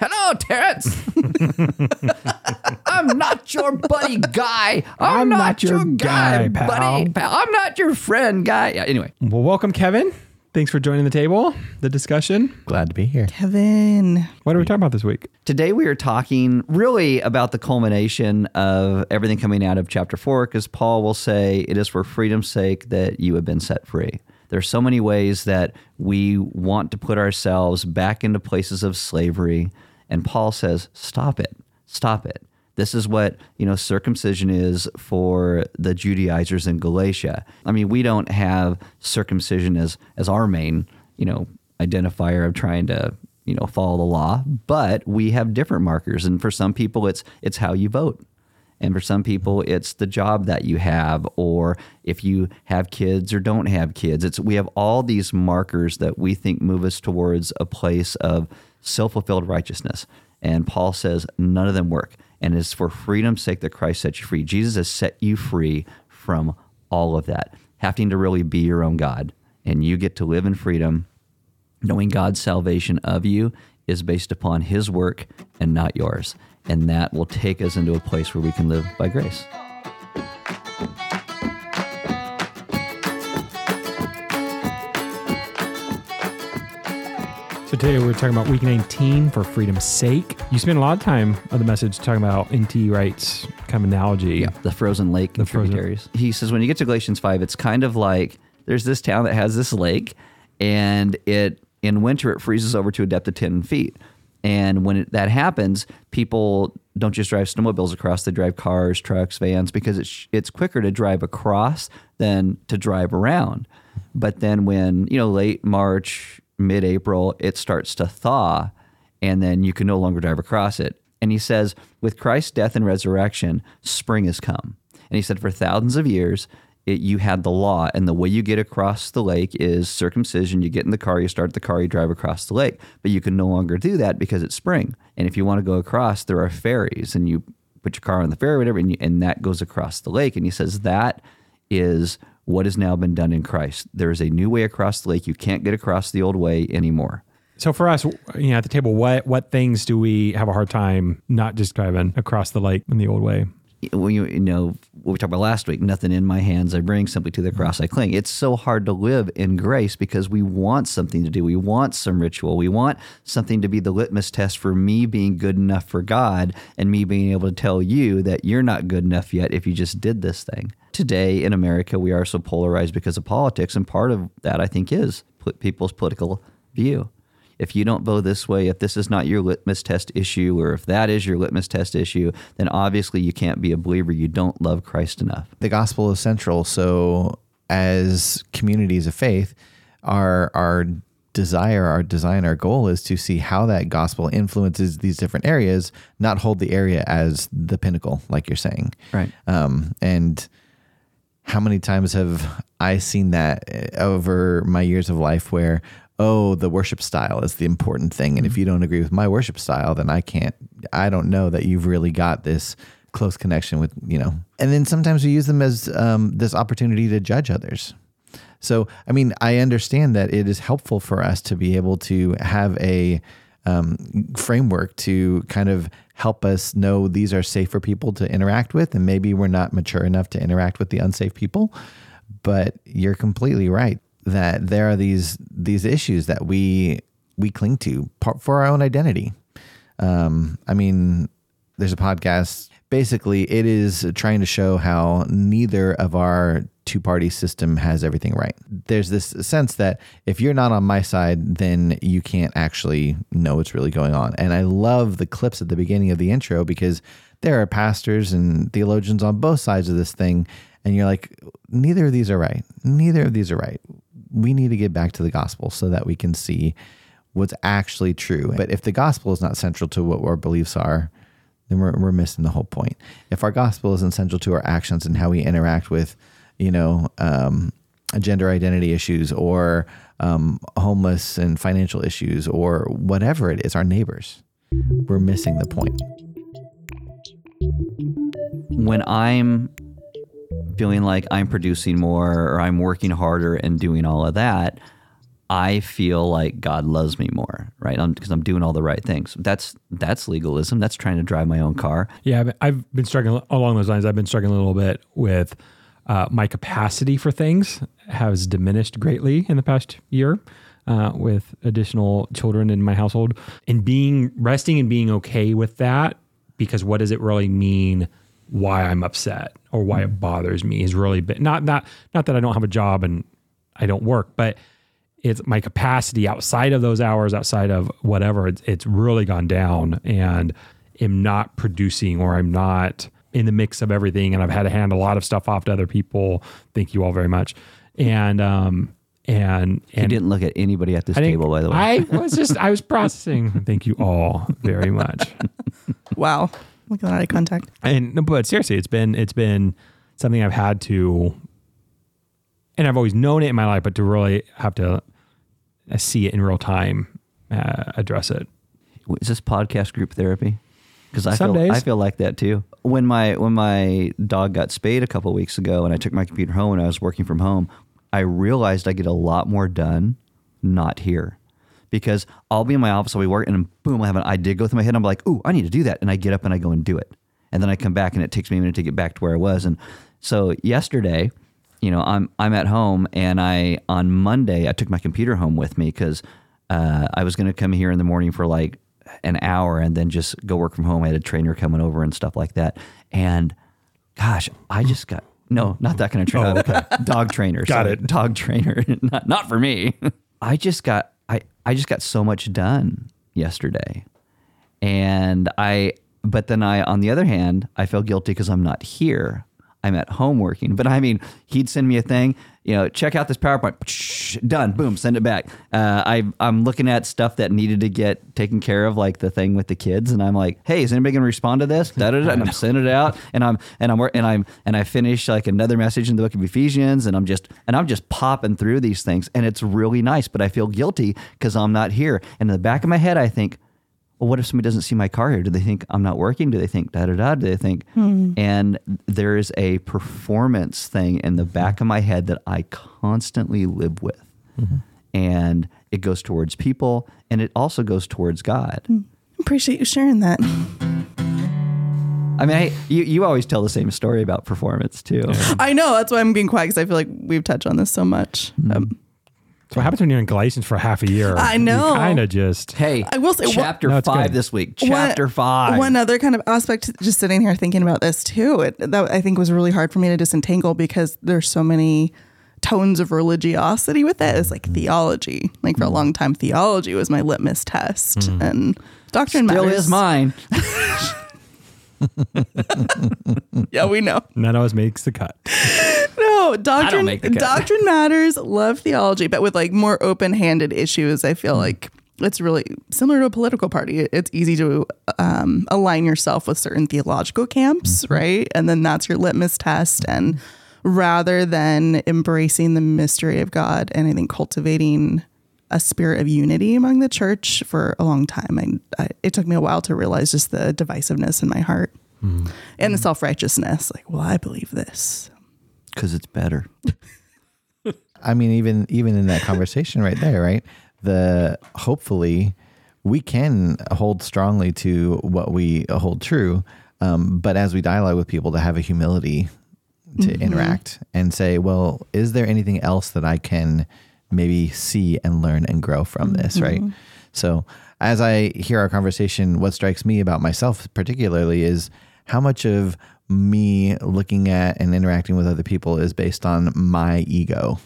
Hello, Terrence. I'm not your buddy guy. I'm, not, your, guy, pal. buddy. Pal. I'm not your friend, guy. Yeah, anyway, Well, welcome, Kevin. Thanks for joining the table, the discussion. Glad to be here. Kevin. What are we talking about this week? today we are talking really about the culmination of everything coming out of chapter four, because Paul will say, It is for freedom's sake that you have been set free. There's so many ways that we want to put ourselves back into places of slavery. And Paul says, Stop it. Stop it. This is what, you know, circumcision is for the Judaizers in Galatia. I mean, we don't have circumcision as as our main, you know, identifier of trying to, you know, follow the law, but we have different markers and for some people it's it's how you vote. And for some people, it's the job that you have, or if you have kids or don't have kids. It's we have all these markers that we think move us towards a place of self-fulfilled righteousness. And Paul says none of them work. And it's for freedom's sake that Christ set you free. Jesus has set you free from all of that, having to really be your own God. And you get to live in freedom, knowing God's salvation of you is based upon his work and not yours. And that will take us into a place where we can live by grace. So today we're talking about week 19 for freedom's sake. You spent a lot of time of the message talking about N.T. Wright's kind of analogy. Yeah, the frozen lake and frozen- tributaries. He says when you get to Galatians 5, it's kind of like there's this town that has this lake, and it in winter it freezes over to a depth of 10 feet. And when it, that happens, people don't just drive snowmobiles across; they drive cars, trucks, vans because it's it's quicker to drive across than to drive around. But then when you know late March, mid April, it starts to thaw, and then you can no longer drive across it. And he says, with Christ's death and resurrection, spring has come. And he said, for thousands of years, it, you had the law, and the way you get across the lake is circumcision. You get in the car, you start the car, you drive across the lake. But you can no longer do that because it's spring. And if you want to go across, there are ferries, and you put your car on the ferry, whatever, and, you, and that goes across the lake. And he says that is what has now been done in Christ. There is a new way across the lake. You can't get across the old way anymore. So for us, you know, at the table, what what things do we have a hard time not just driving across the lake in the old way? When you, you know what we talked about last week nothing in my hands i bring simply to the cross i cling. It's so hard to live in grace because we want something to do. We want some ritual. We want something to be the litmus test for me being good enough for god and me being able to tell you that you're not good enough yet if you just did this thing. Today in america we are so polarized because of politics and part of that i think is people's political view if you don't vote this way, if this is not your litmus test issue, or if that is your litmus test issue, then obviously you can't be a believer. You don't love Christ enough. The gospel is central. So, as communities of faith, our our desire, our design, our goal is to see how that gospel influences these different areas, not hold the area as the pinnacle, like you're saying. Right. Um, and how many times have I seen that over my years of life where, oh, the worship style is the important thing. And if you don't agree with my worship style, then I can't, I don't know that you've really got this close connection with, you know. And then sometimes we use them as um, this opportunity to judge others. So, I mean, I understand that it is helpful for us to be able to have a um, framework to kind of help us know these are safe for people to interact with, and maybe we're not mature enough to interact with the unsafe people. But you're completely right that there are these these issues that we we cling to for our own identity. Um, I mean, there's a podcast. Basically, it is trying to show how neither of our two party system has everything right. There's this sense that if you're not on my side, then you can't actually know what's really going on. And I love the clips at the beginning of the intro because there are pastors and theologians on both sides of this thing. And you're like, neither of these are right. Neither of these are right. We need to get back to the gospel so that we can see what's actually true. But if the gospel is not central to what our beliefs are, then we're, we're missing the whole point. If our gospel isn't central to our actions and how we interact with, you know, um, gender identity issues or um, homeless and financial issues or whatever it is, our neighbors, we're missing the point. When I'm feeling like I'm producing more or I'm working harder and doing all of that, I feel like God loves me more, right? Because I'm, doing all the right things. That's that's legalism. That's trying to drive my own car. Yeah, I've- I've been struggling along those lines. I've been struggling a little bit with uh, my capacity for things has diminished greatly in the past year uh, with additional children in my household, and being resting and being okay with that. Because what does it really mean? Why I'm upset or why it bothers me is really bit not not not that I don't have a job and I don't work, but it's my capacity outside of those hours, outside of whatever, it's, it's really gone down and am not producing or I'm not in the mix of everything. And I've had to hand a lot of stuff off to other people. Thank you all very much. And, um, and, He and didn't look at anybody at this table, by the way. I was just, I was processing. Thank you all very much. Wow. Look at that eye contact. and but seriously, it's been it's been something I've had to, and I've always known it in my life, but to really have to uh, see it in real time, uh, address it. Is this podcast group therapy? Because I Some feel I feel like that too. When my when my dog got spayed a couple of weeks ago, and I took my computer home and I was working from home, I realized I get a lot more done not here. Because I'll be in my office, I'll be working, and boom, I have an idea go through my head. I'm like, ooh, I need to do that, and I get up and I go and do it, and then I come back and it takes me a minute to get back to where I was. And so yesterday, you know, I'm I'm at home, and I on Monday I took my computer home with me because uh, I was going to come here in the morning for like an hour and then just go work from home. I had a trainer coming over and stuff like that. And gosh, I just got no, not that kind of trainer. Dog trainer. Got sorry. it. Dog trainer. not not for me. I just got I just got so much done yesterday. And I but then I on the other hand, I feel guilty because I'm not here. I'm at home working. But I mean, he'd send me a thing, you know, check out this PowerPoint. Done. Boom, send it back. Uh, I, I'm looking at stuff that needed to get taken care of, like the thing with the kids, and I'm like, hey, is anybody going to respond to this? Da, da, da, and I'm sending it out, and I'm and I'm and I'm and I finish like another message in the book of Ephesians, and I'm just and I'm just popping through these things, and it's really nice. But I feel guilty because I'm not here, and in the back of my head, I think, well, what if somebody doesn't see my car here? Do they think I'm not working? Do they think da da da? Do they think? Hmm. And there is a performance thing in the back of my head that I constantly live with. Mm-hmm. And it goes towards people and it also goes towards God. Hmm. Appreciate you sharing that. I mean, I, you, you always tell the same story about performance too. I know. That's why I'm being quiet because I feel like we've touched on this so much. Hmm. Um, So what happens when you're in Galatians for half a year? I know. Kind of just. Hey, I will say chapter No, it's five good. this week. One- Chapter five. One other kind of aspect, just sitting here thinking about this too, it, that I think was really hard for me to disentangle because there's so many tones of religiosity with it. It's like mm. theology. Like for a mm. long time, theology was my litmus test, mm. and doctrine Still matters. is mine. Yeah, we know. None always makes the cut. No, doctrine. make the cut. Doctrine matters. Love theology, but with like more open-handed issues, I Mm. feel like it's really similar to a political party. It's easy to um, align yourself with certain theological camps, Mm-hmm. right? And then that's your litmus test. And rather than embracing the mystery of God, and I think cultivating a spirit of unity among the church for a long time, I, I, it took me a while to realize just the divisiveness in my heart. And the self righteousness, like, well, I believe this. Because it's better. I mean, even even in that conversation right there, right? The hopefully we can hold strongly to what we hold true, um, but as we dialogue with people, to have a humility to interact and say, well, is there anything else that I can maybe see and learn and grow from this, right? So as I hear our conversation, what strikes me about myself particularly is how much of me looking at and interacting with other people is based on my ego.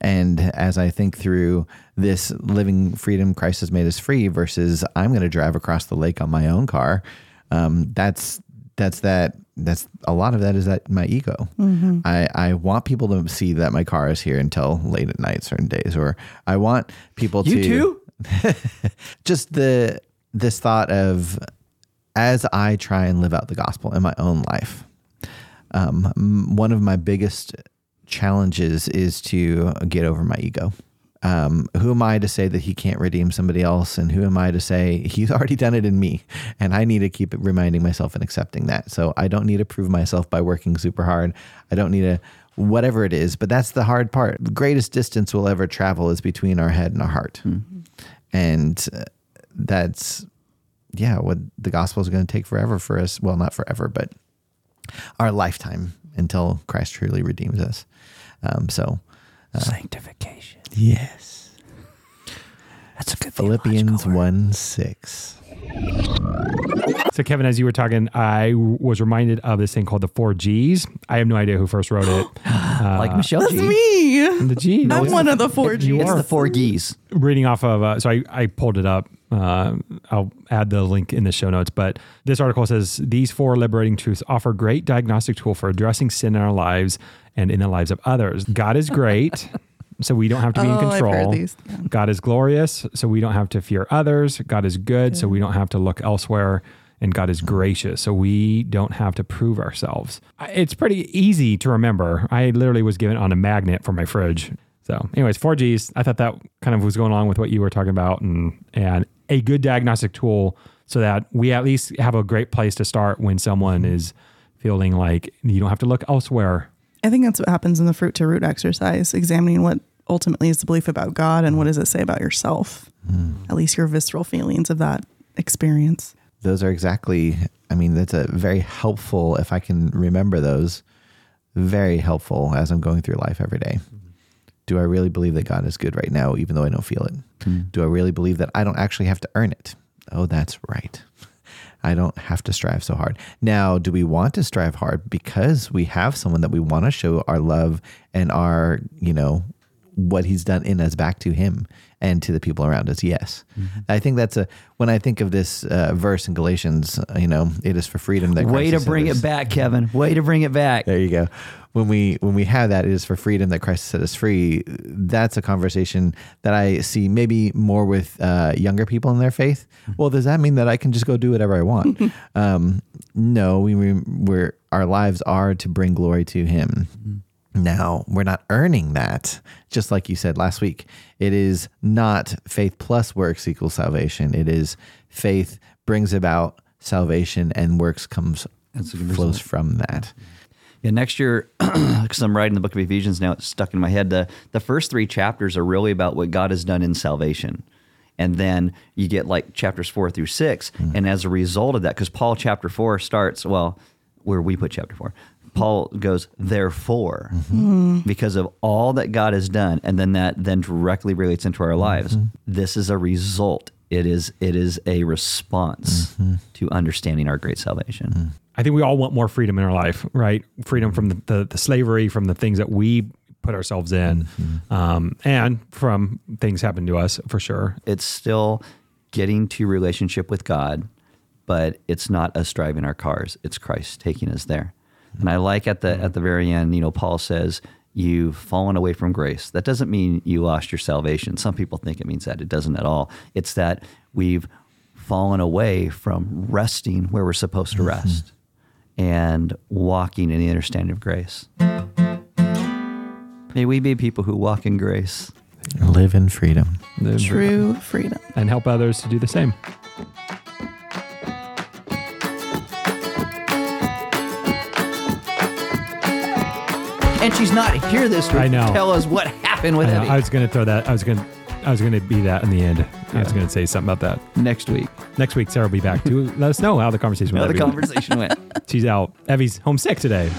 And as I think through this living freedom, Christ has made us free versus I'm going to drive across the lake on my own car. Um, that's that's that that's a lot of that is that my ego. I, I want people to see that my car is here until late at night certain days or I want people You to too? just the this thought of as I try and live out the gospel in my own life, um, one of my biggest challenges is to get over my ego um, who am I to say that he can't redeem somebody else? And who am I to say he's already done it in me? And I need to keep reminding myself and accepting that. So I don't need to prove myself by working super hard. I don't need to, whatever it is, but that's the hard part. The greatest distance we'll ever travel is between our head and our heart. And uh, that's, yeah, what the gospel is going to take forever for us. Well, not forever, but our lifetime until Christ truly redeems us. Um, so, Sanctification. yes. That's a good Philippians 1 6. So, Kevin, as you were talking, I was reminded of this thing called the four G's. I have no idea who first wrote it. like Michelle That's G. me. The G. I'm one of the four G's. You It's are. the four G's. reading off of uh, so I, I pulled it up uh, i'll add the link in the show notes but this article says these four liberating truths offer great diagnostic tool for addressing sin in our lives and in the lives of others god is great so we don't have to be in Oh, heard control these, yeah. god is glorious so we don't have to fear others god is good so we don't have to look elsewhere and God is gracious, so we don't have to prove ourselves. It's pretty easy to remember. I literally was given on a magnet for my fridge. So, anyways, 4Gs. I thought that kind of was going along with what you were talking about, and and a good diagnostic tool so that we at least have a great place to start when someone is feeling like you don't have to look elsewhere. I think that's what happens in the fruit to root exercise, examining what ultimately is the belief about God and what does it say about yourself, hmm. at least your visceral feelings of that experience. Those are exactly, I mean, that's a very helpful, if I can remember those, very helpful as I'm going through life every day. Mm-hmm. Do I really believe that God is good right now, even though I don't feel it? Hmm. Do I really believe that I don't actually have to earn it? Oh, that's right. I don't have to strive so hard. Now, do we want to strive hard because we have someone that we want to show our love and our, you know, what he's done in us back to him and to the people around us? Yes. I think that's a, when I think of this uh, verse in Galatians, uh, you know, it is for freedom that Way to has set bring it back, Kevin. Way to bring it back. there you go. When we when we have that, it is for freedom that Christ set us free. That's a conversation that I see maybe more with uh, younger people in their faith. Well, does that mean that I can just go do whatever I want? um, no, we we- we're our lives are to bring glory to Him. Now, we're not earning that, just like you said last week. It is not faith plus works equals salvation. It is faith brings about salvation and works comes That's flows result. from that. Yeah, next year, because I'm writing the book of Ephesians now, it's stuck in my head. The the first three chapters are really about what God has done in salvation. And then you get like chapters four through six. Mm. And as a result of that, because Paul chapter four starts, well, where we put chapter four, Paul goes, therefore, mm-hmm. because of all that God has done, and then that then directly relates into our lives. Mm-hmm. This is a result. It is it is a response mm-hmm. to understanding our great salvation. I think we all want more freedom in our life, right? Freedom from the, the, the slavery, from the things that we put ourselves in, um, and from things happen to us for sure. it's still getting to relationship with God, but it's not us driving our cars. It's Christ taking us there. And I like at the at the very end, you know, Paul says, You've fallen away from grace. That doesn't mean you lost your salvation. Some people think it means that. It doesn't at all. It's that we've fallen away from resting where we're supposed to mm-hmm. rest and walking in the understanding of grace. May we be people who walk in grace. Live in freedom. True freedom. and help others to do the same. She's not here this week I know. tell us what happened with I, know, Evie. I was going to throw that. I was going. to I was going to be that in the end. I was going to say something about that. next week. Next week, Sarah will be back to let us know how the conversation How went. the conversation went. She's out. Evie's homesick today.